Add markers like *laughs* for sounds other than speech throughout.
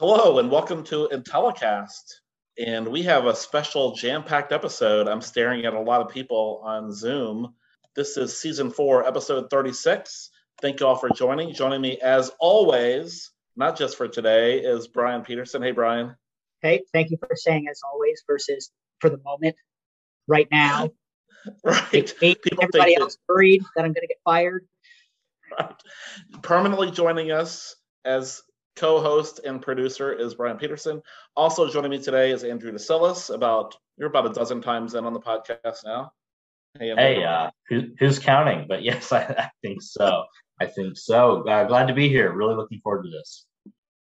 Hello and welcome to Intellicast. And we have a special jam packed episode. I'm staring at a lot of people on Zoom. This is season four, episode 36. Thank you all for joining. Joining me, as always, not just for today, is Brian Peterson. Hey, Brian. Hey, thank you for saying as always versus for the moment, right now. *laughs* right. People everybody else that, worried that I'm going to get fired. Right. Permanently joining us as co-host and producer is Brian Peterson. Also joining me today is Andrew DeSillis. About you're about a dozen times in on the podcast now. Hey, hey uh, who, who's counting? But yes, *laughs* I, I, think so. I think so. Uh, glad to be here. Really looking forward to this.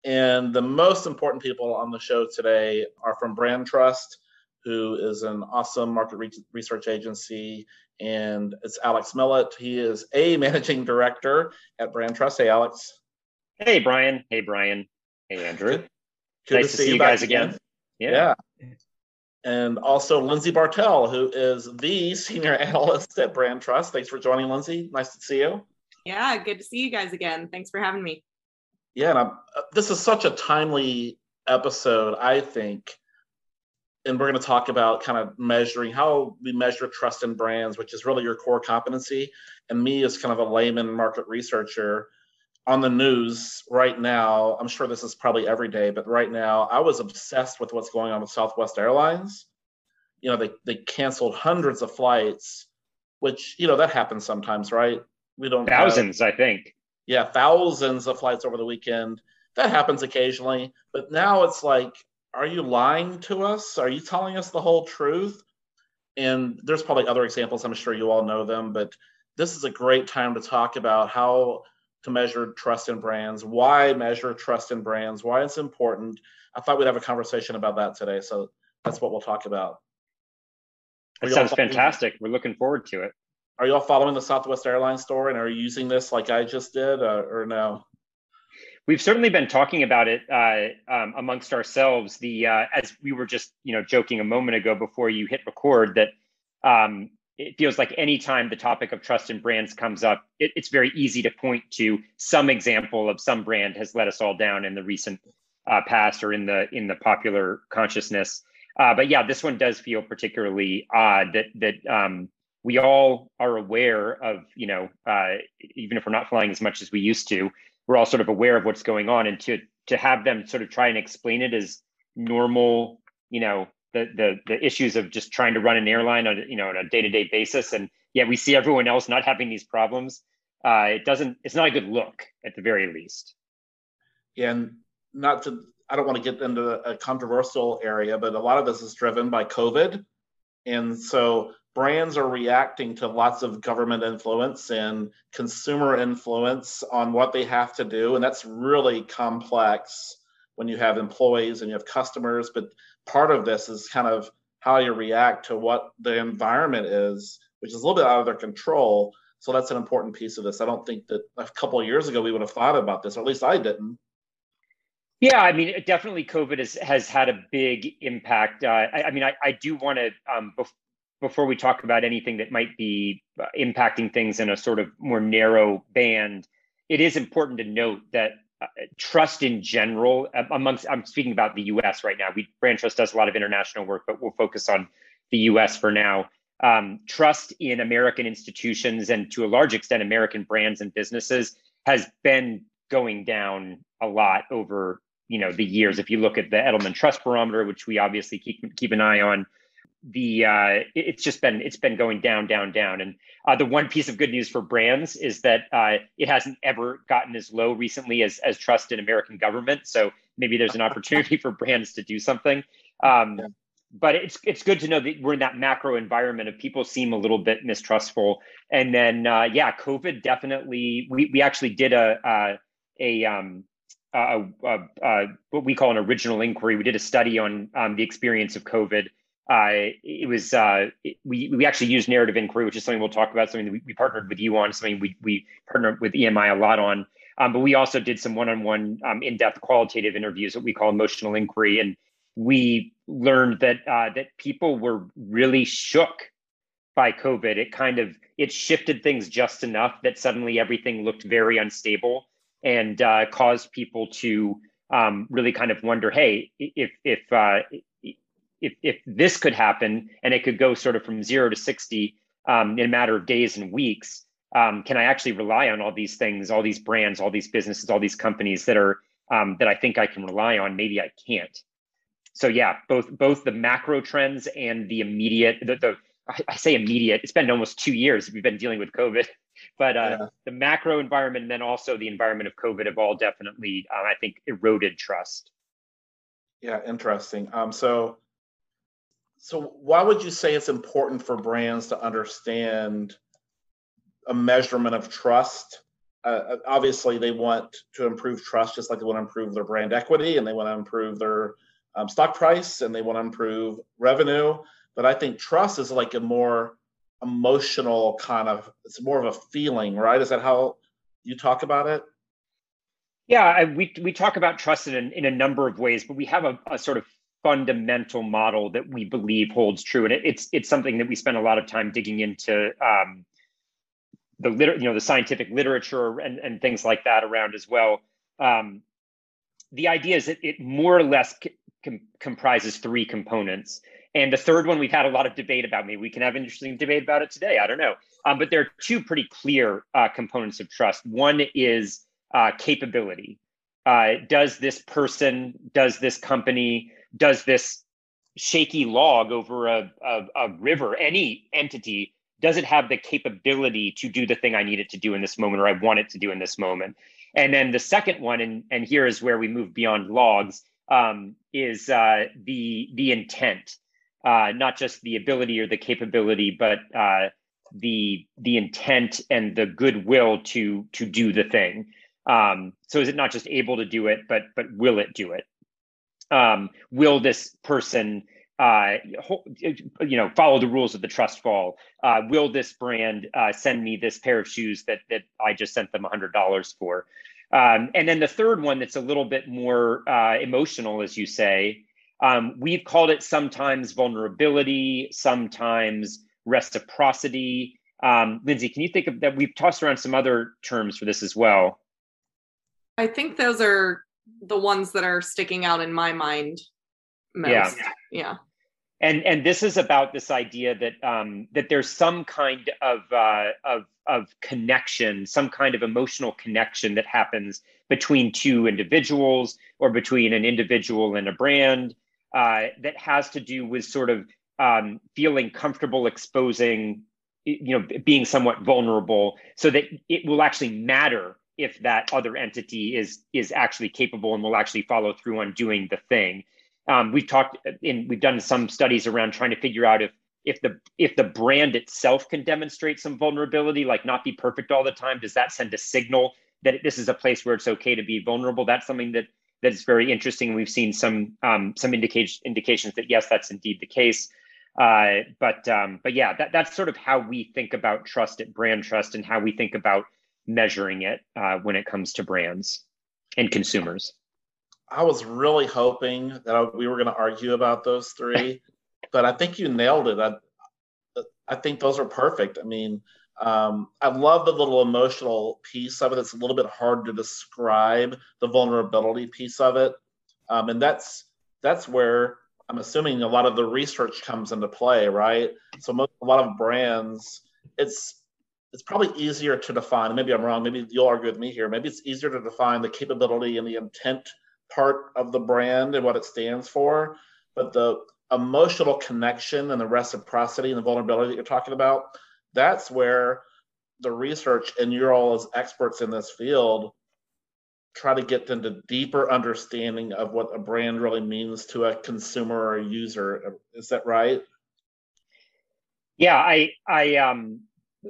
And the most important people on the show today are from Brand Trust, who is an awesome market re- research agency. And it's Alex Millett. He is a *laughs* managing director at Brand Trust. Hey, Alex. Hey, Brian. Hey, Brian. Hey, Andrew. Good, Good nice to, see, you guys again. again. Yeah. yeah. And also Lindsay Bartell, who is the senior *laughs* analyst at Brand Trust. Thanks for joining, Lindsay. Nice to see you. Yeah, good to see you guys again. Thanks for having me. Yeah, and I'm, uh, this is such a timely episode, I think. And we're going to talk about kind of measuring how we measure trust in brands, which is really your core competency. And me, as kind of a layman market researcher, on the news right now, I'm sure this is probably every day, but right now, I was obsessed with what's going on with Southwest Airlines. You know, they, they canceled hundreds of flights, which, you know, that happens sometimes, right? We don't thousands, have, I think. Yeah, thousands of flights over the weekend. That happens occasionally. But now it's like, are you lying to us? Are you telling us the whole truth? And there's probably other examples. I'm sure you all know them, but this is a great time to talk about how to measure trust in brands, why measure trust in brands, why it's important. I thought we'd have a conversation about that today. So that's what we'll talk about. That sounds fantastic. We're looking forward to it. Are you all following the Southwest Airlines story and are you using this like I just did uh, or no? We've certainly been talking about it uh, um, amongst ourselves. The uh, as we were just you know joking a moment ago before you hit record that um, it feels like anytime the topic of trust in brands comes up, it, it's very easy to point to some example of some brand has let us all down in the recent uh, past or in the in the popular consciousness. Uh, but yeah, this one does feel particularly odd that that um, we all are aware of. You know, uh, even if we're not flying as much as we used to, we're all sort of aware of what's going on, and to to have them sort of try and explain it as normal, you know, the the the issues of just trying to run an airline on you know on a day to day basis, and yet we see everyone else not having these problems. Uh, it doesn't. It's not a good look at the very least. Yeah, and not to. I don't want to get into a controversial area, but a lot of this is driven by COVID, and so brands are reacting to lots of government influence and consumer influence on what they have to do, and that's really complex when you have employees and you have customers, but part of this is kind of how you react to what the environment is, which is a little bit out of their control. So that's an important piece of this. I don't think that a couple of years ago we would have thought about this, or at least I didn't. Yeah, I mean, definitely COVID has, has had a big impact. Uh, I, I, mean, I, I do want to, um, bef- before we talk about anything that might be uh, impacting things in a sort of more narrow band, it is important to note that uh, trust in general amongst i'm speaking about the us right now. We brand trust does a lot of international work but we'll focus on the us for now. Um, trust in american institutions and to a large extent american brands and businesses has been going down a lot over you know the years. If you look at the edelman trust barometer which we obviously keep keep an eye on the uh, it's just been it's been going down down down and uh, the one piece of good news for brands is that uh, it hasn't ever gotten as low recently as as trust in american government so maybe there's an *laughs* opportunity for brands to do something. Um, yeah. But it's it's good to know that we're in that macro environment of people seem a little bit mistrustful. And then uh, yeah, COVID definitely. We we actually did a a, a um, a, a, a, what we call an original inquiry. We did a study on um, the experience of COVID. Uh, it was uh, it, we we actually used narrative inquiry, which is something we'll talk about. Something that we, we partnered with you on. Something we we partnered with EMI a lot on. Um, but we also did some one-on-one um, in-depth qualitative interviews that we call emotional inquiry, and we learned that uh, that people were really shook by COVID. It kind of it shifted things just enough that suddenly everything looked very unstable and uh, caused people to um, really kind of wonder, hey, if if uh, if if this could happen and it could go sort of from zero to sixty um, in a matter of days and weeks, um, can I actually rely on all these things, all these brands, all these businesses, all these companies that are um, that I think I can rely on? Maybe I can't. So yeah, both both the macro trends and the immediate the, the I say immediate. It's been almost two years we've been dealing with COVID, *laughs* but uh, yeah. the macro environment and then also the environment of COVID have all definitely, uh, I think, eroded trust. Yeah, interesting. Um, so, so why would you say it's important for brands to understand a measurement of trust. Uh, uh, obviously, they want to improve trust just like they want to improve their brand equity and they want to improve their um, stock price and they want to improve revenue. But I think trust is like a more emotional kind of, it's more of a feeling, right? Is that how you talk about it? Yeah, I, we, we talk about trust in, in a number of ways, but we have a, a sort of fundamental model that we believe holds true. And it, it's, it's something that we spend a lot of time digging into um, the liter- you know the scientific literature and, and things like that around as well. Um, the idea is that it more or less com- comprises three components. And the third one we've had a lot of debate about. Maybe we can have interesting debate about it today. I don't know. Um, but there are two pretty clear uh, components of trust. One is uh, capability. Uh, does this person, does this company, does this shaky log over a, a, a river, any entity does it have the capability to do the thing I need it to do in this moment or I want it to do in this moment? And then the second one, and, and here is where we move beyond logs, um, is uh, the the intent, uh, not just the ability or the capability, but uh, the the intent and the goodwill to to do the thing. Um, so is it not just able to do it, but but will it do it? Um, will this person uh, you know, follow the rules of the trust fall. Uh, will this brand uh, send me this pair of shoes that that I just sent them hundred dollars for? Um, and then the third one that's a little bit more uh, emotional, as you say, um, we've called it sometimes vulnerability, sometimes reciprocity. Um, Lindsay, can you think of that? We've tossed around some other terms for this as well. I think those are the ones that are sticking out in my mind most. Yeah. Yeah and and this is about this idea that um, that there's some kind of uh, of of connection, some kind of emotional connection that happens between two individuals or between an individual and a brand uh, that has to do with sort of um, feeling comfortable exposing, you know, being somewhat vulnerable, so that it will actually matter if that other entity is is actually capable and will actually follow through on doing the thing um, we've talked in we've done some studies around trying to figure out if if the if the brand itself can demonstrate some vulnerability, like not be perfect all the time, does that send a signal that this is a place where it's okay to be vulnerable? That's something that that is very interesting. We've seen some um, some indication, indications that yes, that's indeed the case. Uh, but um, but yeah, that, that's sort of how we think about trust at brand trust and how we think about measuring it uh, when it comes to brands and consumers. I was really hoping that we were going to argue about those three, *laughs* but I think you nailed it. I, I think those are perfect. I mean, um, I love the little emotional piece of it. It's a little bit hard to describe the vulnerability piece of it, um, and that's that's where I'm assuming a lot of the research comes into play, right? So most, a lot of brands, it's it's probably easier to define. Maybe I'm wrong. Maybe you'll argue with me here. Maybe it's easier to define the capability and the intent part of the brand and what it stands for, but the emotional connection and the reciprocity and the vulnerability that you're talking about, that's where the research and you're all as experts in this field try to get into deeper understanding of what a brand really means to a consumer or a user. Is that right? Yeah, I, I, um,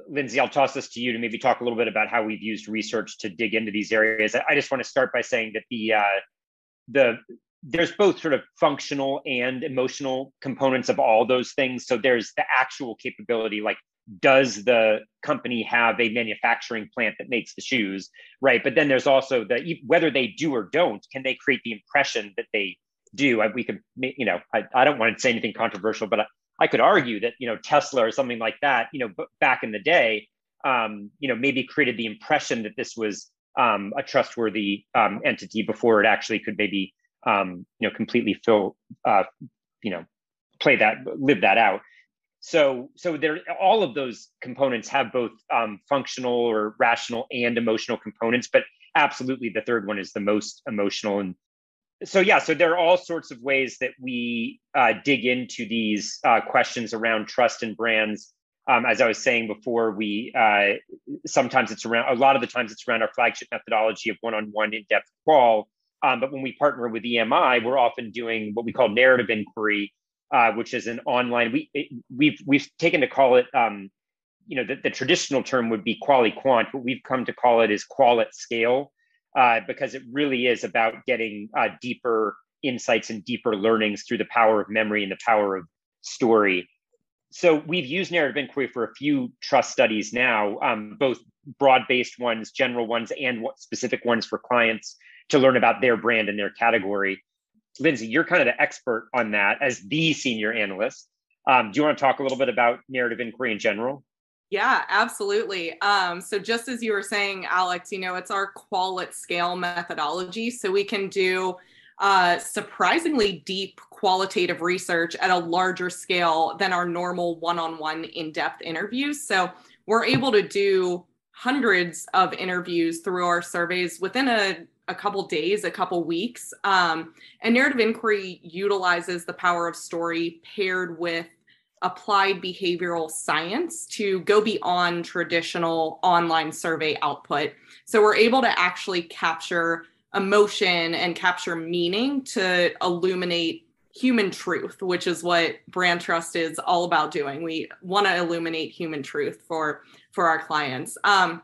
Lindsay, I'll toss this to you to maybe talk a little bit about how we've used research to dig into these areas. I just want to start by saying that the, uh, the, there's both sort of functional and emotional components of all those things. So there's the actual capability, like does the company have a manufacturing plant that makes the shoes right but then there's also the whether they do or don't can they create the impression that they do we could you know i, I don't want to say anything controversial but I, I could argue that you know tesla or something like that you know back in the day um, you know maybe created the impression that this was um, a trustworthy um, entity before it actually could maybe um, you know completely fill uh, you know play that live that out. So so there all of those components have both um, functional or rational and emotional components but absolutely the third one is the most emotional and so yeah so there are all sorts of ways that we uh, dig into these uh, questions around trust and brands um, as i was saying before we uh, sometimes it's around a lot of the times it's around our flagship methodology of one-on-one in-depth qual um, but when we partner with emi we're often doing what we call narrative inquiry uh, which is an online. We it, we've we've taken to call it. Um, you know, the, the traditional term would be quali quant. What we've come to call it is qual at scale, uh, because it really is about getting uh, deeper insights and deeper learnings through the power of memory and the power of story. So we've used narrative inquiry for a few trust studies now, um, both broad-based ones, general ones, and specific ones for clients to learn about their brand and their category. Lindsay, you're kind of the expert on that as the senior analyst. Um, do you want to talk a little bit about narrative inquiry in general? Yeah, absolutely. Um, so just as you were saying, Alex, you know, it's our qual at scale methodology. So we can do uh, surprisingly deep qualitative research at a larger scale than our normal one-on-one in-depth interviews. So we're able to do hundreds of interviews through our surveys within a a couple days, a couple weeks. Um, and narrative inquiry utilizes the power of story paired with applied behavioral science to go beyond traditional online survey output. So we're able to actually capture emotion and capture meaning to illuminate human truth, which is what brand trust is all about doing. We want to illuminate human truth for for our clients. Um,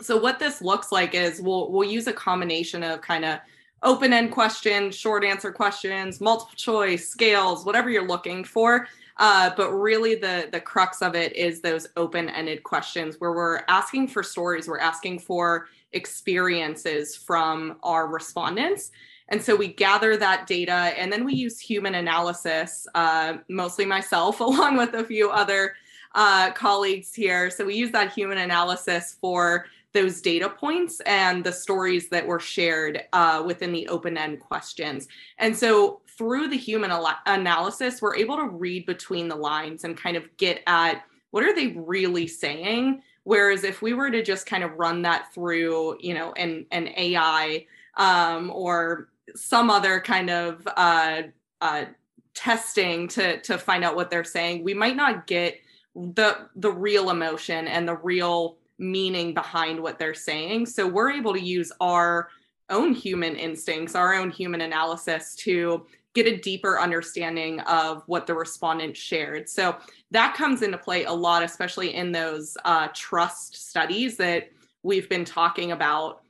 so what this looks like is we'll we'll use a combination of kind of open end questions, short answer questions, multiple choice, scales, whatever you're looking for. Uh, but really, the the crux of it is those open ended questions where we're asking for stories, we're asking for experiences from our respondents. And so we gather that data and then we use human analysis, uh, mostly myself, *laughs* along with a few other uh, colleagues here. So we use that human analysis for those data points and the stories that were shared uh, within the open end questions. And so through the human al- analysis, we're able to read between the lines and kind of get at what are they really saying. Whereas if we were to just kind of run that through, you know, an, an AI um, or some other kind of uh, uh, testing to to find out what they're saying, we might not get the the real emotion and the real meaning behind what they're saying. So we're able to use our own human instincts, our own human analysis to get a deeper understanding of what the respondent shared. So that comes into play a lot, especially in those uh, trust studies that we've been talking about.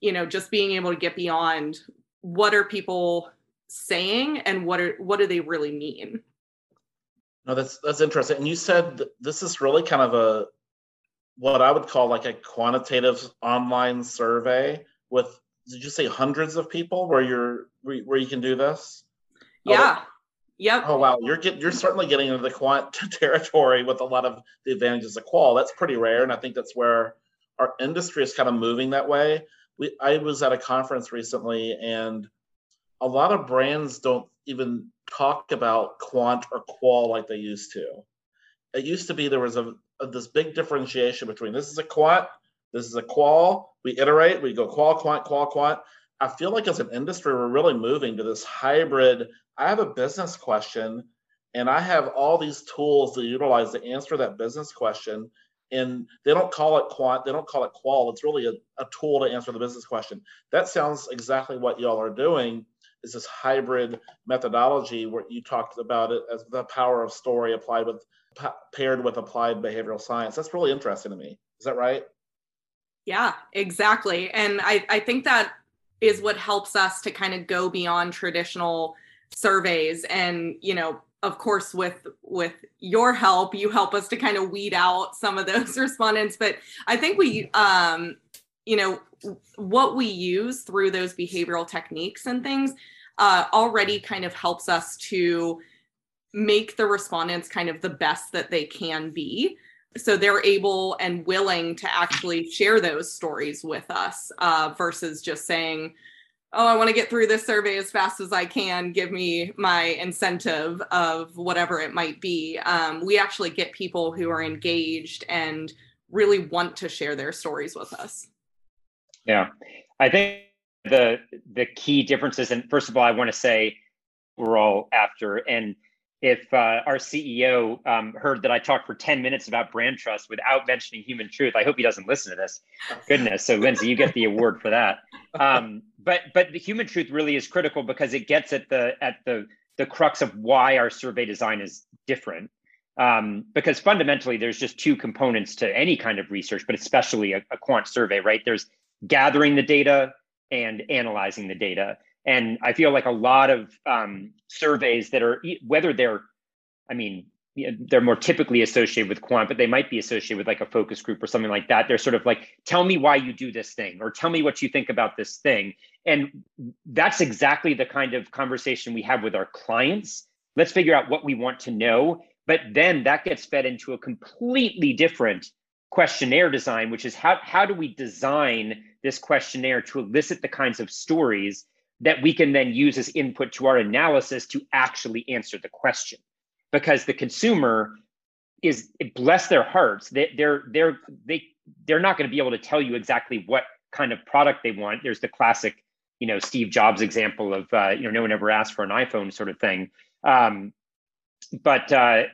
You know, just being able to get beyond what are people saying and what are what do they really mean. No, that's that's interesting. And you said this is really kind of a what I would call like a quantitative online survey with did you say hundreds of people where you're where you can do this? Oh, yeah. Oh, yep. Oh wow, you're get, you're certainly getting into the quant *laughs* territory with a lot of the advantages of qual. That's pretty rare, and I think that's where our industry is kind of moving that way. We I was at a conference recently, and a lot of brands don't even talk about quant or qual like they used to. It used to be there was a this big differentiation between this is a quant, this is a qual. We iterate, we go qual, quant, qual, quant. I feel like as an industry, we're really moving to this hybrid. I have a business question and I have all these tools to utilize to answer that business question. and they don't call it quant, they don't call it qual. It's really a, a tool to answer the business question. That sounds exactly what y'all are doing. Is this hybrid methodology where you talked about it as the power of story applied with paired with applied behavioral science? That's really interesting to me. Is that right? Yeah, exactly. And I, I think that is what helps us to kind of go beyond traditional surveys. And you know of course with with your help you help us to kind of weed out some of those *laughs* respondents. But i think we um you know what we use through those behavioral techniques and things uh, already kind of helps us to make the respondents kind of the best that they can be so they're able and willing to actually share those stories with us uh, versus just saying oh, I want to get through this survey as fast as I can. Give me my incentive of whatever it might be. Um, we actually get people who are engaged and really want to share their stories with us. Yeah, I think the the key differences, and first of all, I want to say we're all after and if uh, our CEO um, heard that I talked for 10 minutes about brand trust without mentioning human truth, I hope he doesn't listen to this. Goodness. So Lindsay, you get the award for that. Um, but but the human truth really is critical because it gets at the at the the crux of why our survey design is different. Um, because fundamentally, there's just two components to any kind of research, but especially a, a quant survey, right? There's gathering the data and analyzing the data. And I feel like a lot of um, surveys that are, whether they're, I mean, they're more typically associated with quant, but they might be associated with like a focus group or something like that. They're sort of like, tell me why you do this thing, or tell me what you think about this thing. And that's exactly the kind of conversation we have with our clients. Let's figure out what we want to know. But then that gets fed into a completely different questionnaire design, which is how, how do we design this questionnaire to elicit the kinds of stories that we can then use as input to our analysis to actually answer the question. Because the consumer is bless their hearts they, they're they're they they're not going to be able to tell you exactly what kind of product they want. There's the classic you know steve jobs example of uh, you know no one ever asked for an iphone sort of thing. Um, but uh,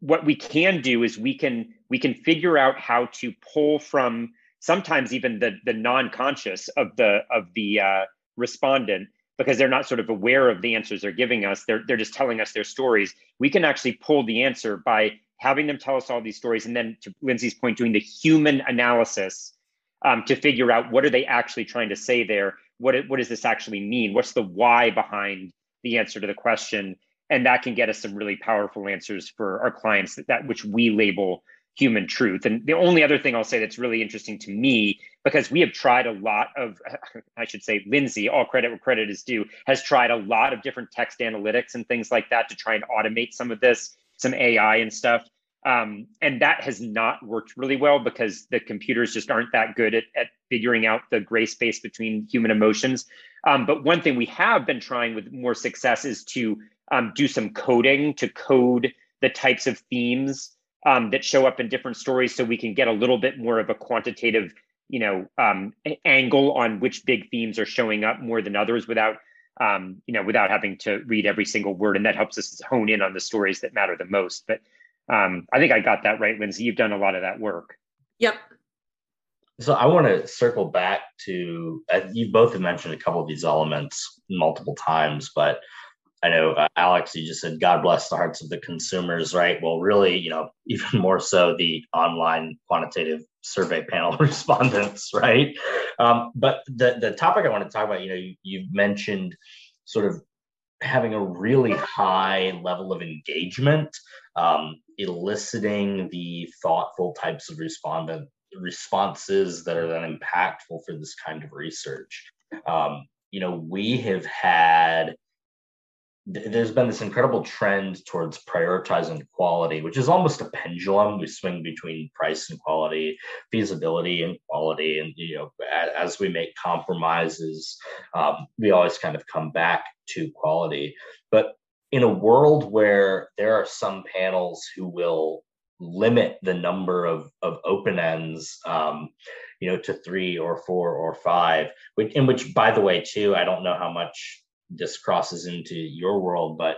what we can do is we can we can figure out how to pull from sometimes even the the non-conscious of the of the uh, respondent because they're not sort of aware of the answers they're giving us. They're, they're just telling us their stories. We can actually pull the answer by having them tell us all these stories and then to lindsay's point doing the human analysis um, to figure out what are they actually trying to say there? What, what does this actually mean? What's the why behind the answer to the question? And that can get us some really powerful answers for our clients that, that which we label human truth. And the only other thing I'll say that's really interesting to me, because we have tried a lot of, *laughs* I should say, Lindsay, all credit where credit is due, has tried a lot of different text analytics and things like that to try and automate some of this, some AI and stuff. Um, and that has not worked really well because the computers just aren't that good at, at figuring out the gray space between human emotions. Um, but one thing we have been trying with more success is to um, do some coding to code the types of themes um, that show up in different stories so we can get a little bit more of a quantitative you know um, angle on which big themes are showing up more than others without um, you know without having to read every single word and that helps us hone in on the stories that matter the most. But um, i think i got that right lindsay. You've done a lot of that work. Yep. So i want to circle back to uh, you both have mentioned a couple of these elements multiple times but I know uh, Alex, you just said, God bless the hearts of the consumers, right? Well, really, you know, *laughs* even more so the online quantitative survey panel *laughs* respondents, right? Um, but the the topic I want to talk about, you know, you, you've mentioned sort of having a really high level of engagement, um, eliciting the thoughtful types of respondent responses that are then impactful for this kind of research. Um, you know, we have had there's been this incredible trend towards prioritizing quality, which is almost a pendulum. We swing between price and quality, feasibility and quality, and you know, as we make compromises, um, we always kind of come back to quality. But in a world where there are some panels who will limit the number of, of open ends um, you know to three or four or five in which by the way too i don't know how much this crosses into your world, but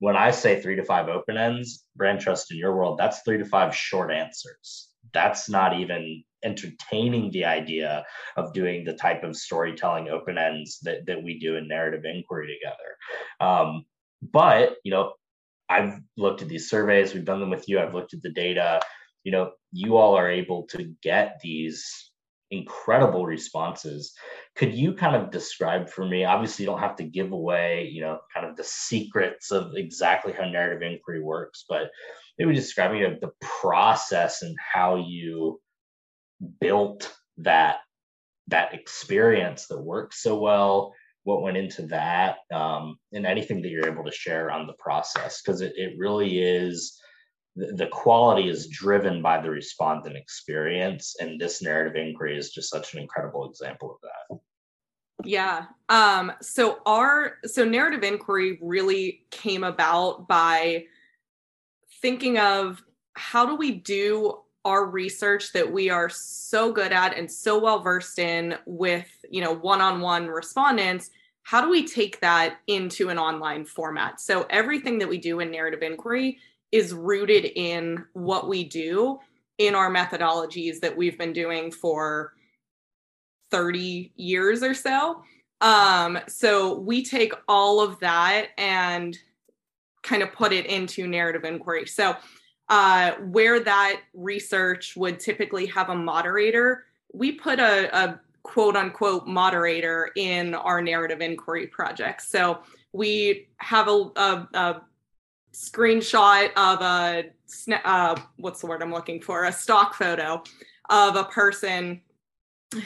when I say three to five open ends, brand trust in your world, that's three to five short answers. that's not even entertaining the idea of doing the type of storytelling open ends that, that we do in narrative inquiry together. Um, but, you know, I've looked at these surveys, we've done them with you, I've looked at the data. You know, you all are able to get these incredible responses. Could you kind of describe for me? Obviously, you don't have to give away, you know, kind of the secrets of exactly how narrative inquiry works, but maybe describe me the process and how you built that that experience that works so well what went into that um, and anything that you're able to share on the process because it, it really is the quality is driven by the respondent experience and this narrative inquiry is just such an incredible example of that. Yeah um so our so narrative inquiry really came about by thinking of how do we do our research that we are so good at and so well versed in with you know one-on-one respondents. How do we take that into an online format? So everything that we do in narrative inquiry is rooted in what we do in our methodologies that we've been doing for 30 years or so um, so we take all of that and kind of put it into narrative inquiry so uh, where that research would typically have a moderator, we put a, a quote unquote moderator in our narrative inquiry project. So we have a, a, a screenshot of a uh, what's the word I'm looking for? A stock photo of a person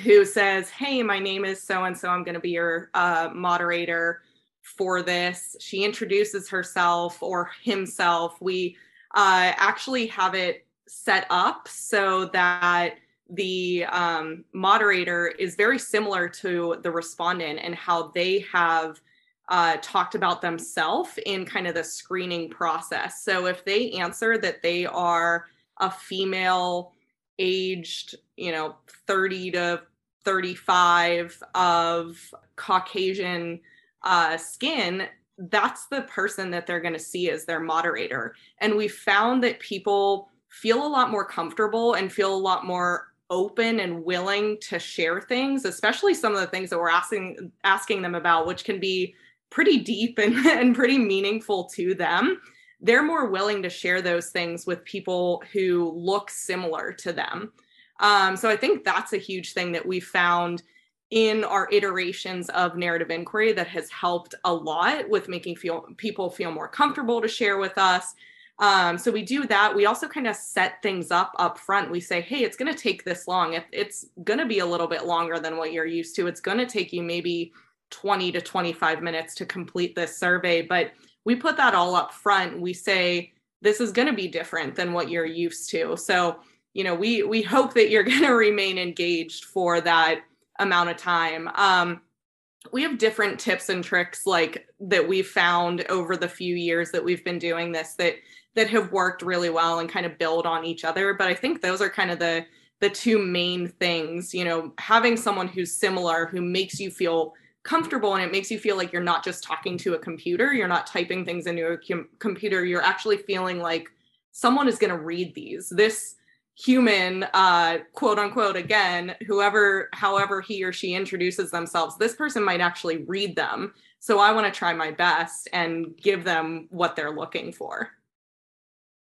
who says, "Hey, my name is so and so. I'm going to be your uh, moderator for this." She introduces herself or himself. We uh, actually have it set up so that the um, moderator is very similar to the respondent and how they have uh, talked about themselves in kind of the screening process. So if they answer that they are a female aged, you know, 30 to 35 of Caucasian uh, skin, that's the person that they're going to see as their moderator. And we found that people feel a lot more comfortable and feel a lot more open and willing to share things, especially some of the things that we're asking asking them about, which can be pretty deep and, *laughs* and pretty meaningful to them. They're more willing to share those things with people who look similar to them. Um, so I think that's a huge thing that we found in our iterations of narrative inquiry that has helped a lot with making feel people feel more comfortable to share with us. Um, so we do that. We also kind of set things up up front. We say hey it's going to take this long. If it's going to be a little bit longer than what you're used to. It's going to take you maybe 20 to 25 minutes to complete this survey but we put that all up front we say this is going to be different than what you're used to so you know we we hope that you're *laughs* going to remain engaged for that amount of time. Um, we have different tips and tricks like that we've found over the few years that we've been doing this that that have worked really well and kind of build on each other. But I think those are kind of the the two main things. You know, having someone who's similar who makes you feel comfortable and it makes you feel like you're not just talking to a computer you're not typing things into a com- computer you're actually feeling like someone is going to read these. This human uh quote unquote again whoever however he or she introduces themselves this person might actually read them. So i want to try my best and give them what they're looking for.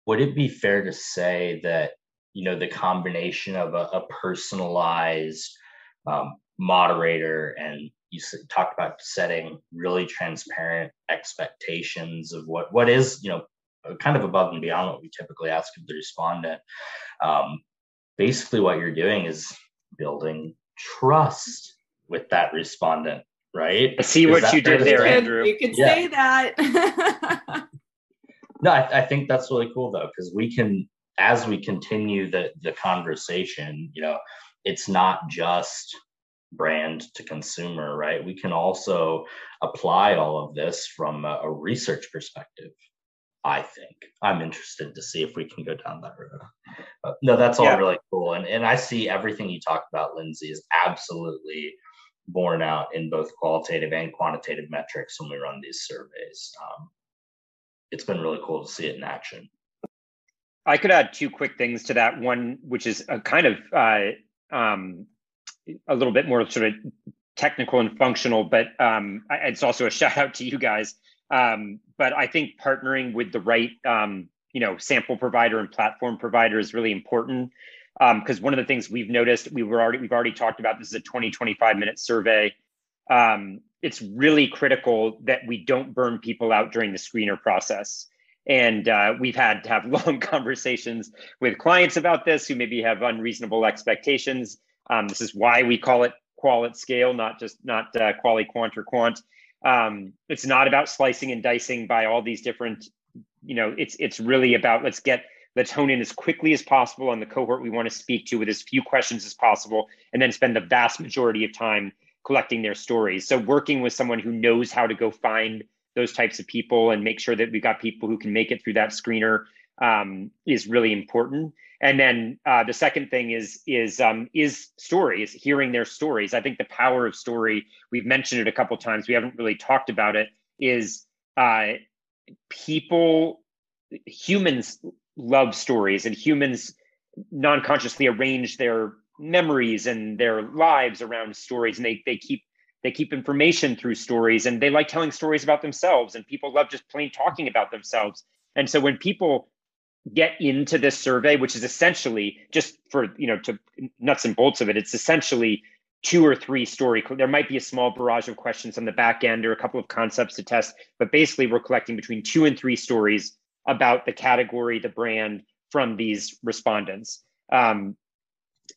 Would it be fair to say that you know the combination of a, a personalized um, moderator and you talked about setting really transparent expectations of what what is you know kind of above and beyond what we typically ask of the respondent. Um, basically, what you're doing is building trust with that respondent, right? I see is what you did there, Andrew. You can yeah. say that. *laughs* no, I, I think that's really cool though, because we can, as we continue the the conversation, you know, it's not just brand to consumer, right? We can also apply all of this from a, a research perspective I think I'm interested to see if we can go down that road. But no, that's all yeah. really cool. And and I see everything you talked about, Lindsay, is absolutely borne out in both qualitative and quantitative metrics when we run these surveys. Um, it's been really cool to see it in action. I could add two quick things to that. One, which is a kind of uh, um, a little bit more sort of technical and functional, but um, it's also a *laughs* shout out to you guys. Um, but I think partnering with the right, um, you know, sample provider and platform provider is really important because um, one of the things we've noticed, we were already we've already talked about. This is a 20 25 minute survey. Um, it's really critical that we don't burn people out during the screener process. And uh, we've had to have *laughs* long conversations with clients about this who maybe have unreasonable expectations. Um, this is why we call it qual at scale, not just not uh, quali quant or quant. Um, it's not about slicing and dicing by all these different, you know, it's it's really about let's get let's hone in as quickly as possible on the cohort we want to speak to with as few questions as possible, and then spend the vast majority of time collecting their stories. So working with someone who knows how to go find those types of people and make sure that we've got people who can make it through that screener um, is really important. And then uh, the second thing is is um, is stories, hearing their stories. I think the power of story. We've mentioned it a couple times. We haven't really talked about it. Is uh, people, humans love stories, and humans non-consciously arrange their memories and their lives around stories, and they they keep they keep information through stories and they like telling stories about themselves and people love just plain talking about themselves and so when people get into this survey which is essentially just for you know to nuts and bolts of it it's essentially two or three story there might be a small barrage of questions on the back end or a couple of concepts to test but basically we're collecting between two and three stories about the category the brand from these respondents. Um,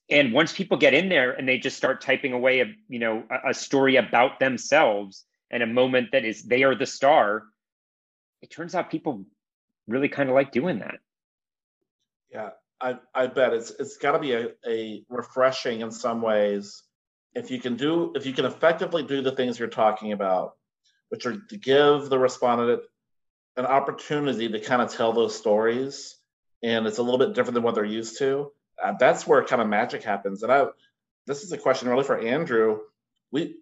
and once people get in there and they just start typing away a you know a, a story about themselves and a moment that is they are the star it turns out people really kind of like doing that yeah i i bet it's it's got to be a, a refreshing in some ways if you can do if you can effectively do the things you're talking about which are to give the respondent an opportunity to kind of tell those stories and it's a little bit different than what they're used to uh, that's where kind of magic happens. And I, this is a question really for Andrew. We,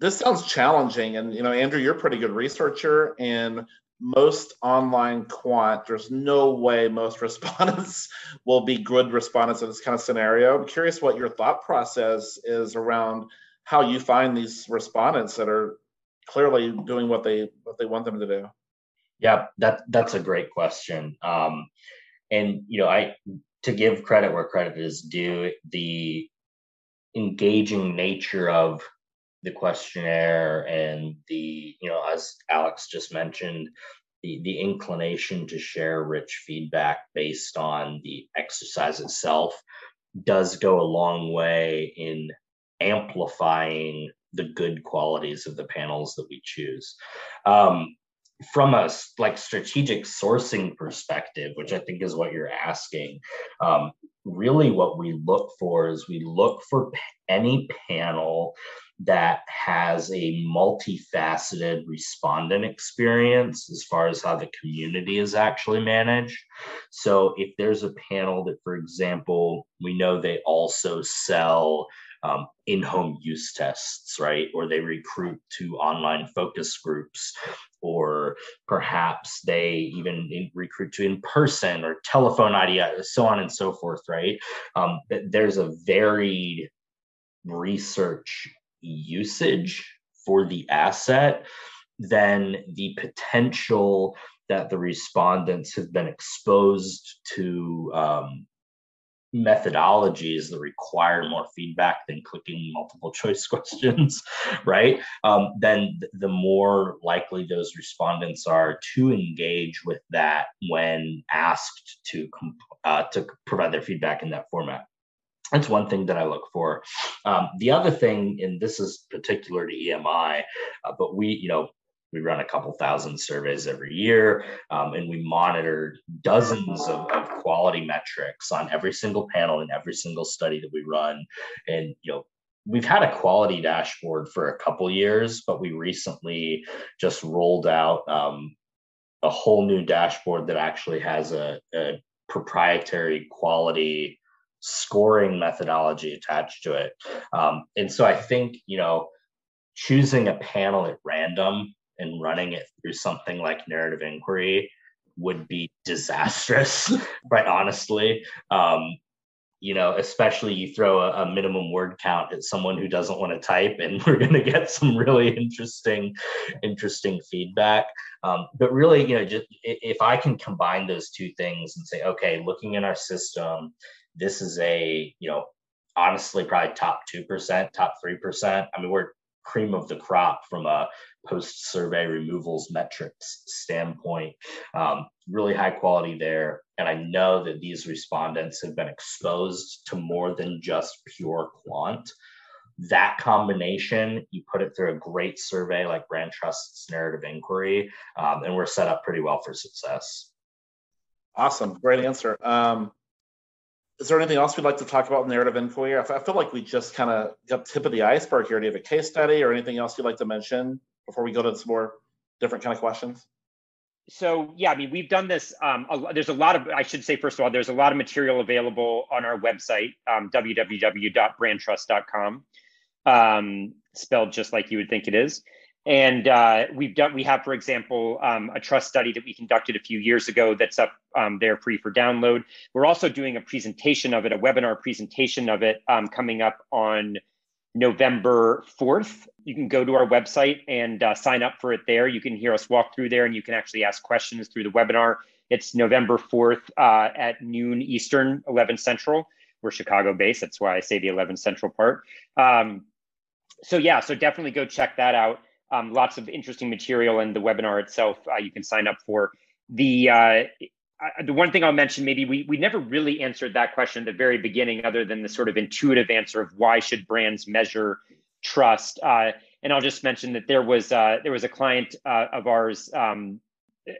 this sounds challenging, and you know, Andrew, you're a pretty good researcher, and most online quant, there's no way most *laughs* respondents will be good respondents in this kind of scenario. I'm curious what your thought process is around how you find these respondents that are clearly doing what they what they want them to do. Yeah, that that's a great question. Um, and you know, I to give credit where credit is due, the engaging nature of the questionnaire and the, you know, as Alex just mentioned, the, the inclination to share rich feedback based on the exercise itself does go a long way in amplifying the good qualities of the panels that we choose. Um, from a like strategic sourcing perspective, which I think is what you're asking, um, really what we look for is we look for any panel that has a multifaceted respondent experience as far as how the community is actually managed. So if there's a panel that, for example, we know they also sell um, in-home use tests, right? Or they recruit to online focus groups, or perhaps they even in, recruit to in-person or telephone ID, so on and so forth, right? Um, there's a varied research usage for the asset, then the potential that the respondents have been exposed to um, methodologies that require more feedback than clicking multiple choice *laughs* questions, right? Um, then the more likely those respondents are to engage with that when asked to uh, to provide their feedback in that format. That's one thing that I look for. Um, the other thing, and this is particular to EMI, uh, but we, you know, we run a couple thousand surveys every year um, and we monitored dozens of, of, quality metrics on every single panel in every single study that we run and you know we've had a quality dashboard for a couple years but we recently just rolled out um, a whole new dashboard that actually has a, a proprietary quality scoring methodology attached to it um, and so i think you know choosing a panel at random and running it through something like narrative inquiry would be disastrous, *laughs* quite honestly. Um, you know, especially you throw a, a, minimum word count at someone who doesn't want to type, and *laughs* we're going to get some really interesting, interesting feedback. Um, but really, you know, just if I can combine those two things and say, okay, looking in our system, this is a, you know, honestly probably top two percent, top three percent. I mean, we're cream of the crop from a post survey removals metrics standpoint. Um, really high quality there. And I know that these respondents have been exposed to more than just pure quant. That combination, you put it through a great survey like Brand Trust's narrative inquiry, um, and we're set up pretty well for success. Awesome. Great answer. Um, is there anything else we'd like to talk about in narrative inquiry? I feel like we just kind of got tip of the iceberg here. Do you have a case study or anything else you'd like to mention before we go to some more different kind of questions? So yeah, I mean, we've done this. Um, a, there's a lot of, I should say, first of all, there's a lot of material available on our website, um, www.brandtrust.com, um, spelled just like you would think it is. And uh, we've done, we have, for example, um, a trust study that we conducted a few years ago that's up um, there free for download. We're also doing a presentation of it, a webinar presentation of it um, coming up on November 4th. You can go to our website and uh, sign up for it there. You can hear us walk through there and you can actually ask questions through the webinar. It's November 4th uh, at noon Eastern, 11 Central. We're Chicago based. That's why I say the 11 Central part. Um, so, yeah, so definitely go check that out um, lots of interesting material in the webinar itself uh, you can sign up for. The uh, the one thing I'll mention, maybe we we never really answered that question at the very beginning, other than the sort of intuitive answer of why should brands measure trust. Uh, and I'll just mention that there was uh, there was a client uh, of ours. Um,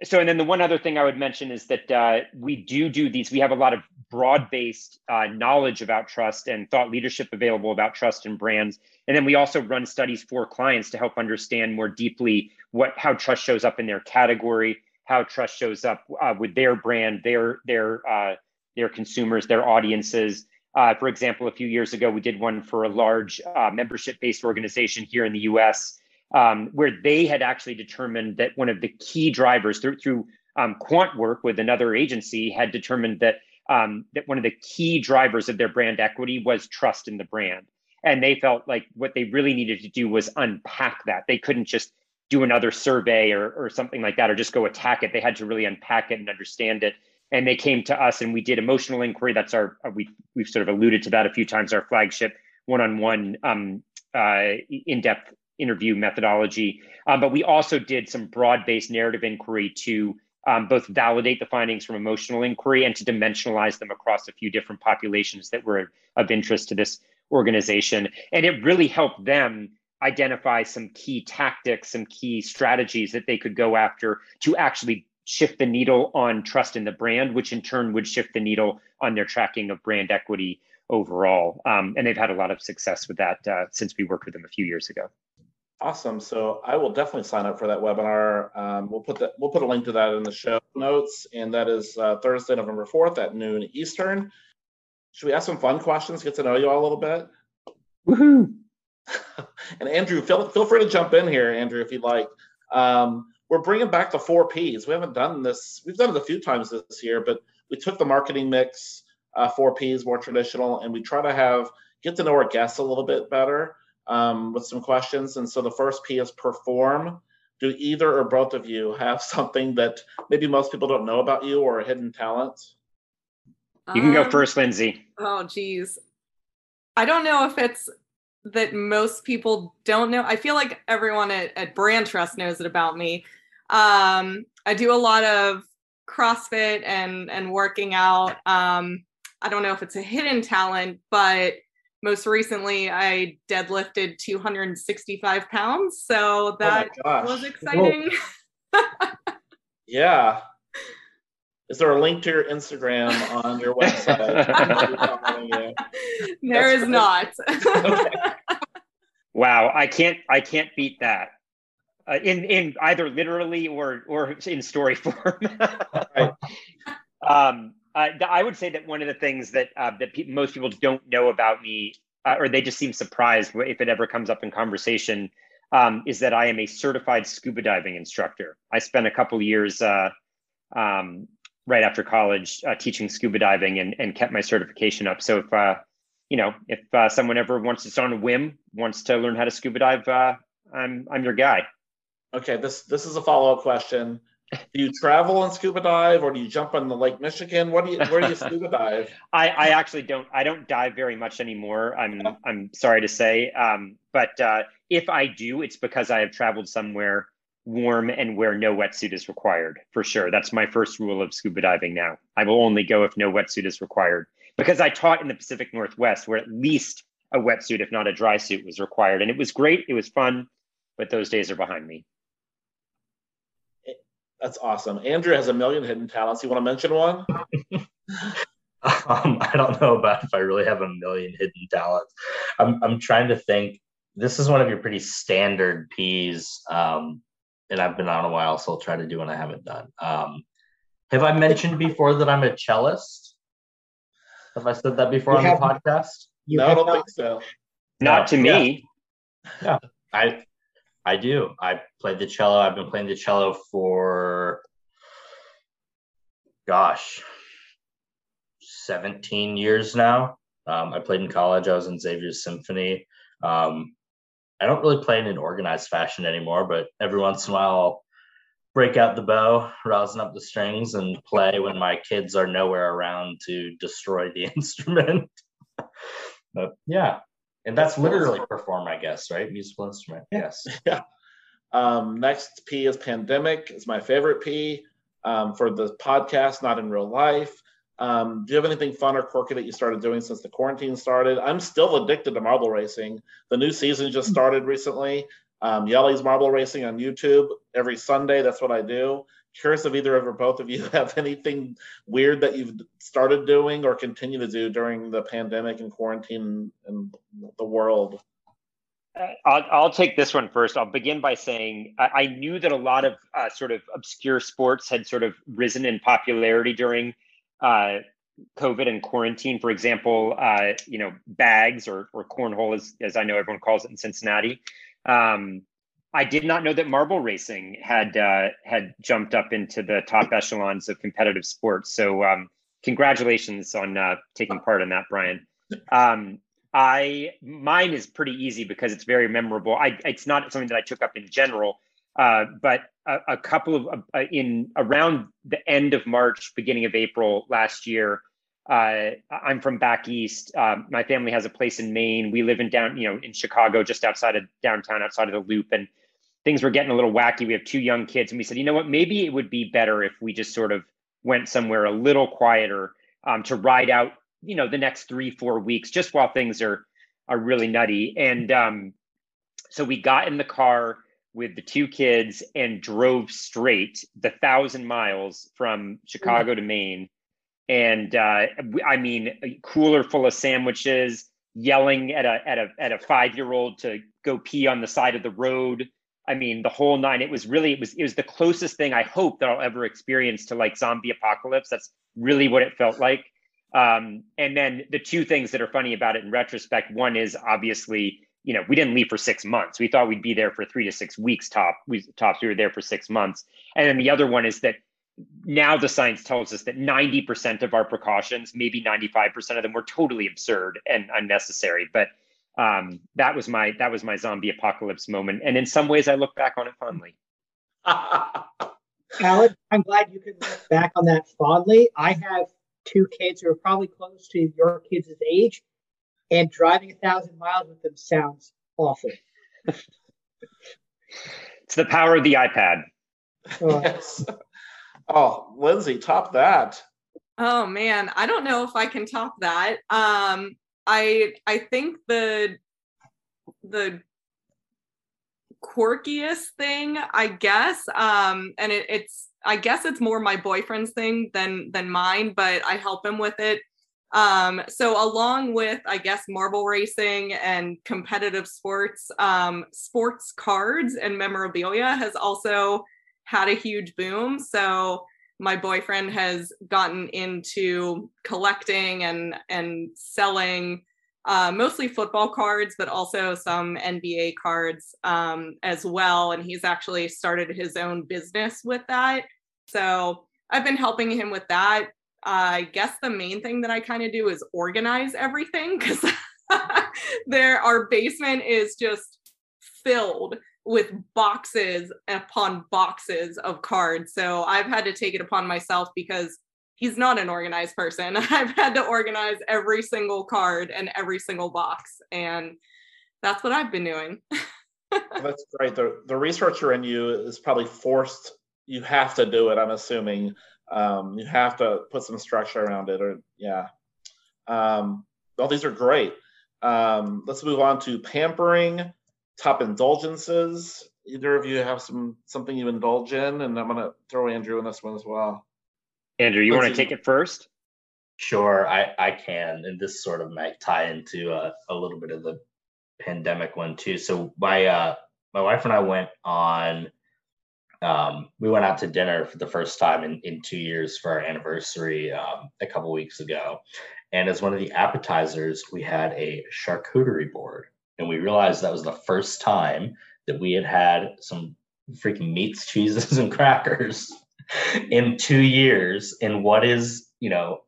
so, and then the one other thing I would mention is that uh, we do do these. We have a lot of broad-based knowledge about trust and thought leadership available about trust and brands and then we also run studies for clients to help understand more deeply what how trust shows up in their category, how trust shows up uh, with their brand, their their uh, their consumers, their audiences. Uh, for example, a few years ago, we did one for a large uh, membership-based organization here in the U.S. Um, where they had actually determined that one of the key drivers through through um, quant work with another agency had determined that um, that one of the key drivers of their brand equity was trust in the brand. And they felt like what they really needed to do was unpack that. They couldn't just do another survey or, or something like that or just go attack it. They had to really unpack it and understand it. And they came to us and we did emotional inquiry. That's our uh, we, we've sort of alluded to that a few times our flagship one-on-one um, uh, in-depth interview methodology. Um, but we also did some broad-based narrative inquiry to um, both validate the findings from emotional inquiry and to dimensionalize them across a few different populations that were of interest to this organization. And it really helped them identify some key tactics, some key strategies that they could go after to actually shift the needle on trust in the brand, which in turn would shift the needle on their tracking of brand equity overall. Um, and they've had a lot of success with that uh, since we worked with them a few years ago. Awesome. So I will definitely sign up for that webinar. Um, we'll put that we'll put a link to that in the show notes, and that is uh, Thursday, November fourth at noon Eastern. Should we ask some fun questions? Get to know you all a little bit. Woohoo! *laughs* and Andrew, feel feel free to jump in here, Andrew, if you'd like. Um, we're bringing back the four Ps. We haven't done this. We've done it a few times this year, but we took the marketing mix, uh, four Ps, more traditional, and we try to have get to know our guests a little bit better um, with some questions. And so the first P is perform. Do either or both of you have *laughs* something that maybe most people don't know about you or a hidden talent? You can go um, first, Lindsay. Oh, geez. I don't know if it's that most people don't know. I feel like everyone at, at Brand Trust knows it about me. Um, I do a lot of CrossFit and and working out. Um, I don't know if it's a hidden talent, but most recently I deadlifted 265 pounds. So oh that oh was exciting. *laughs* yeah. Is there a link to your Instagram on your website? *laughs* there is not. *laughs* Wow, I can't I can't beat that. Uh, in in either literally or or in story form. right. um, uh, I would say that one of the things that uh, that pe- most people don't know about me, uh, or they just seem surprised if it ever comes up in conversation, um, is that I am a certified scuba diving instructor. I spent a couple years uh, um, right after college uh, teaching scuba diving and, and kept my certification up. So if uh, you know if someone ever wants to on a whim wants to learn how to scuba dive, I'm I'm your guy. Okay, this this is a follow up question. *laughs* Do you travel and scuba dive, or do you jump on the Lake Michigan? What do you where do you *laughs* scuba dive? I, I actually don't I don't dive very much anymore. I'm I'm sorry to say, um, but uh, if I do, it's because I have traveled somewhere warm and where no wetsuit is required for sure. That's my first rule of scuba diving now. I will only go if no wetsuit is required because I taught in the Pacific Northwest where at least a wetsuit, if not a dry suit, was required. And it was great. It was fun, but those days are behind me. That's awesome. Andrew has a million hidden talents. You want to mention one? *laughs* um, I don't know about if I really have a million hidden talents. I'm, I'm trying to think. This is one of your pretty standard P's. Um, and I've been on a while, so I'll try to do what I haven't done. Um, have I mentioned before that I'm a cellist? Have I said that before you on the podcast? no, I don't not. think so. Not to me. Yeah. yeah, I I do. I played the cello. I've been playing the cello for gosh, 17 years now. Um, I played in college. I was in Xavier's Symphony. Um, I don't really play in an organized fashion anymore, but every once in a while I'll break out the bow, rousing up the strings, and play when my kids are nowhere around to destroy the *laughs* instrument. but yeah, and that's literally perform, I guess, right? Musical instrument. Yes. *laughs* Yeah. Um, next P is pandemic. It's my favorite P um, for the podcast, not in real life. Um, do you have anything fun or quirky that you started doing since the quarantine started? I'm still addicted to marble racing. The new season just started recently. Um, Jelle's Marble Racing on YouTube every Sunday. That's what I do. Curious if either of or both of you *laughs* have anything weird that you've started doing or continue to do during the pandemic and quarantine and the world. Uh, I'll, I'll, take this one first. I'll begin by saying I, I knew that a lot of uh, sort of obscure sports had sort of risen in popularity during uh, COVID and quarantine. For example, uh, you know, bags or, or cornhole, as, as I know everyone calls it in Cincinnati. Um, I did not know that marble racing had uh, had jumped up into the top *laughs* echelons of competitive sports. So, um, congratulations on uh, taking part in that, Brian. Um, I mine is pretty easy because it's very memorable. I it's not something that I took up in general, uh, but a, a, couple of uh, in around the end of March, beginning of April last year. Uh, I'm from back east. Um, my family has a place in Maine. We live in down, you know, in Chicago, just outside of downtown, outside of the Loop, and things were getting a little wacky. We have two young kids, and we said, you know what, maybe it would be better if we just sort of went somewhere a little quieter um, to ride out, you know, the next three, four weeks, just while things are are really nutty. And um, so we got in the car with the two kids and drove straight the thousand miles from Chicago to Maine. And uh, I mean, a cooler full of sandwiches, yelling at a at a at a five year old to go pee on the side of the road. I mean, the whole nine. It was really it was it was the closest thing I hope that I'll ever experience to like zombie apocalypse. That's really what it felt like. Um, and then the two things that are funny about it in retrospect, one is obviously you know, we didn't leave for six months. We thought we'd be there for three to six weeks top. We tops. We were there for six months. And then the other one is that now the science tells us that 90% of our precautions, maybe 95% of them were totally absurd and unnecessary. But um, that was my that was my zombie apocalypse moment. And in some ways I look back on it fondly. *laughs* Alan, I'm glad you can look back on that fondly. I have two kids who are probably close to your kids' age and driving a thousand miles with them sounds awful. *laughs* it's the power of the iPad. Oh. Yes. Oh, Lindsay, top that. Oh man, I don't know if I can top that. Um, I I think the the quirkiest thing, I guess, um, and it, it's I guess it's more my boyfriend's thing than than mine, but I help him with it. Um, so along with, I guess, marble racing and competitive sports, um, sports cards and memorabilia has also had a huge boom. So my boyfriend has gotten into collecting and and selling uh, mostly football cards, but also some NBA cards um, as well. And he's actually started his own business with that. So I've been helping him with that. I guess the main thing that I kind of do is organize everything *laughs* because *laughs* there our basement is just filled with boxes upon boxes of cards. So I've had to take it upon myself because he's not an organized person. *laughs* I've had to organize every single card and every single box. And that's what I've been doing. *laughs* that's great. The the researcher in you is probably forced you have to do it, I'm assuming. Um, you have to put some structure around it or yeah. Um, all these are great. Um, let's move on to pampering, top indulgences. Either of you have some something you indulge in, and I'm gonna throw Andrew in this one as well. Andrew, you want to take it first? Sure, I, I can, and this sort of might tie into a, a little bit of the pandemic one too. So my uh, my wife and I went on. Um, we went out to dinner for the first time in, in two years for our anniversary um, a couple weeks ago, and as one of the appetizers, we had a charcuterie board. And we realized that was the first time that we had had some freaking meats, *laughs* cheeses, and crackers in two years. And what is, you know,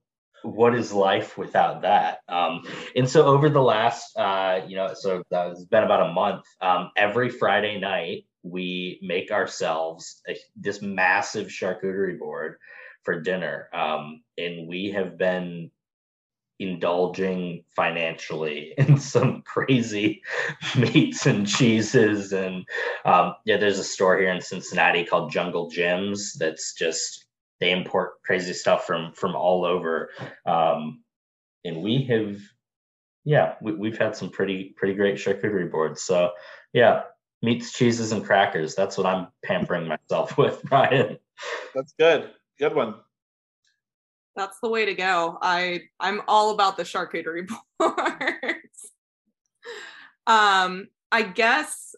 what is life without that? Um, and so over the last, uh, you know, so it's been about a month. Um, every Friday night, we make ourselves a, this massive charcuterie board for dinner, um, and we have been indulging financially *laughs* in some crazy *laughs* meats and cheeses. And um, yeah there's a store here in cincinnati called Jungle Jim's that's just they import crazy stuff from from all over. Um, and we have yeah we, have had some pretty pretty great charcuterie boards. So yeah meats cheeses and crackers. That's what i'm pampering myself *laughs* with brian that's good. Good one that's the way to go. I I'm all about the charcuterie *laughs* boards. um, I guess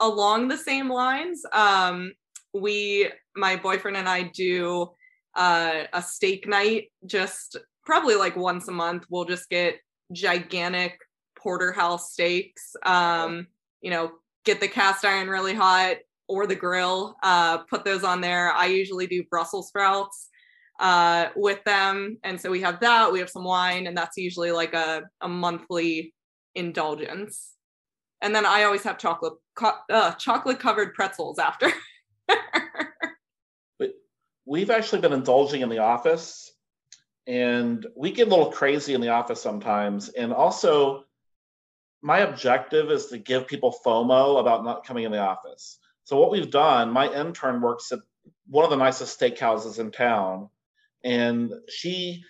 along the same lines, um, we my boyfriend and I do uh, a steak night just probably like once a month. We'll just get gigantic porterhouse steaks. Um, you know, get the cast iron really hot or the grill, uh, put those on there. I usually do Brussels sprouts uh, with them. And so we have that, we have some wine, and that's usually like a, a monthly indulgence. And then I always have chocolate co- uh, chocolate covered pretzels after. *laughs* but we've actually been indulging in the office, and we get a little crazy in the office sometimes. And also, my objective is to give people FOMO about not coming in the office. So what we've done, my intern works at one of the nicest steakhouses in town, and she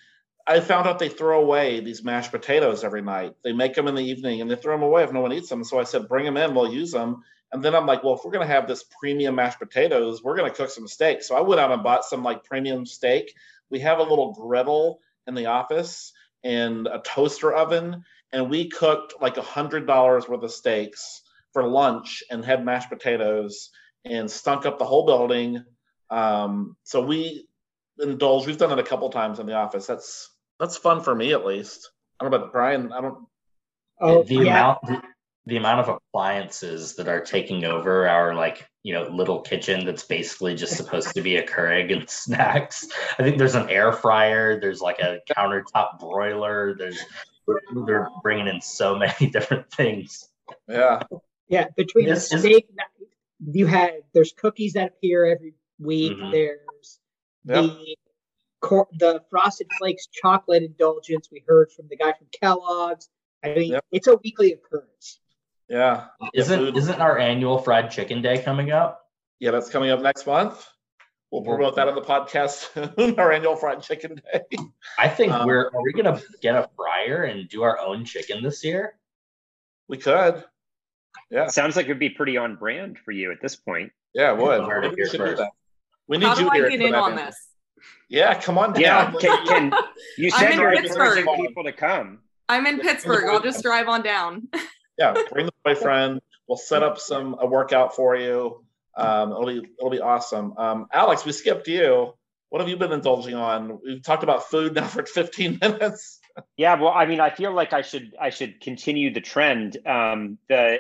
I found out they throw away these mashed potatoes every night. They make them in the evening and they throw them away if no one eats them. So I said, bring them in, we'll use them. And then I'm like, well, if we're going to have this premium mashed potatoes, we're going to cook some steak. So I went out and bought some like premium steak. We have a little griddle in the office and a toaster oven. And we cooked like a hundred dollars worth of steaks for lunch and had mashed potatoes and stunk up the whole building. Um, so we indulge. We've done it a couple times in the office. That's that's fun for me at least. I don't know about Brian. I don't. Oh, the yeah. amount the, the amount of appliances that are taking over our like you know little kitchen that's basically just *laughs* supposed to be a Keurig and snacks. I think there's an air fryer. There's like a countertop broiler. There's they're bringing in so many *laughs* different things. Yeah. Yeah. Between the steak, you had there's cookies that appear every week. Mm-hmm. There's Yep. The cor- the frosted flakes chocolate indulgence we heard from the guy from Kellogg's. I mean, yep. it's a weekly occurrence. Yeah. Isn't isn't our annual fried chicken day coming up? Yeah, that's coming up next month. We'll promote that on the podcast soon, *laughs* our annual fried chicken day. I think um, we're are we gonna get a fryer and do our own chicken this year? We could. Yeah. Sounds like it'd be pretty on brand for you at this point. Yeah, it would. We should do that. We need How you do here I get in on this? Yeah, come on down. Yeah, can, can *laughs* you send your encouraging people to come? I'm in Pittsburgh. I'll just drive on down. *laughs* yeah, bring the boyfriend. We'll set up some a workout for you. Um, it'll be it'll be awesome. Um, Alex, we skipped you. What have you been indulging on? We've talked about food now for 15 *laughs* minutes. yeah, well, I mean, I feel like I should I should continue the trend. Um, the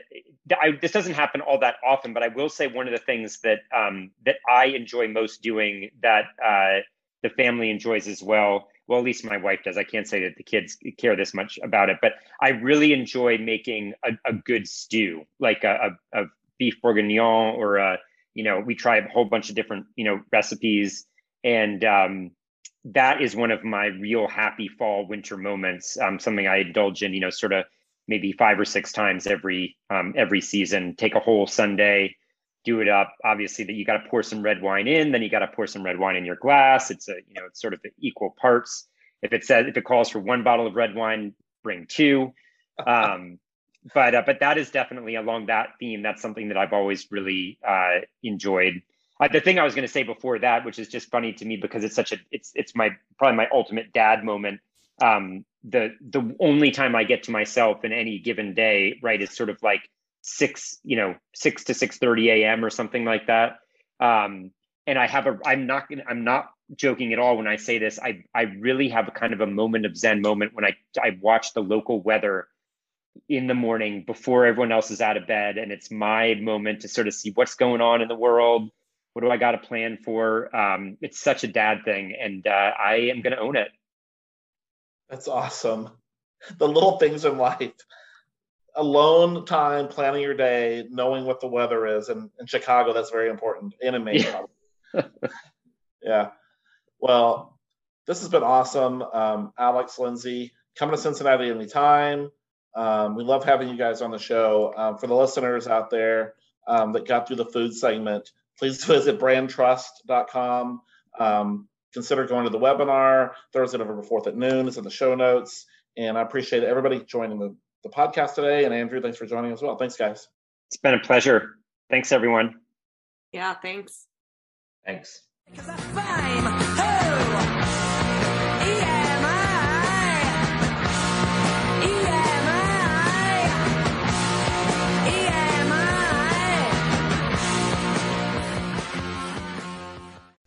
I, this doesn't happen all that often, but I will say one of the things that um, that I enjoy most doing that uh, the family enjoys as well. Well, at least my wife does. I can't say that the kids care this much about it, but I really enjoy making a, a good stew, like a, a, a beef bourguignon or a, you know, we try a whole bunch of different, you know, recipes. And um, that is one of my real happy fall winter moments. Um, something I indulge in, you know, sort of maybe five or six times every um, every season. Take a whole Sunday, do it up. Obviously, that you got to pour some red wine in, then you got to pour some red wine in your glass. It's a you know it's sort of the equal parts. If it says if it calls for one bottle of red wine, bring two. Um, *laughs* but uh, but that is definitely along that theme. That's something that I've always really uh, enjoyed. Uh, the thing I was going to say before that, which is just funny to me because it's such a it's it's my probably my ultimate dad moment. Um, the the only time I get to myself in any given day, right, is sort of like six, you know, six to six thirty a.m. or something like that. Um, and I have a I'm not I'm not joking at all when I say this. I I really have a kind of a moment of zen moment when I I watch the local weather in the morning before everyone else is out of bed, and it's my moment to sort of see what's going on in the world what do I got to plan for? Um, it's such a dad thing, and uh, I am going to own it. That's awesome. The little things in life. Alone time, planning your day, knowing what the weather is. And in Chicago, that's very important. In Maine, yeah. yeah. Well, this has been awesome. Um, Alex, Lindsay, coming to Cincinnati anytime. Um, we love having you guys on the show. Um, for the listeners out there um, that got through the food segment, please *laughs* visit brandtrust.com. Um, consider going to the webinar Thursday, November 4th at noon. It's in the show notes. And I appreciate everybody joining the, the podcast today. And Andrew, thanks for joining as well. Thanks, guys. It's been a pleasure. Thanks, everyone. Yeah, thanks. Thanks.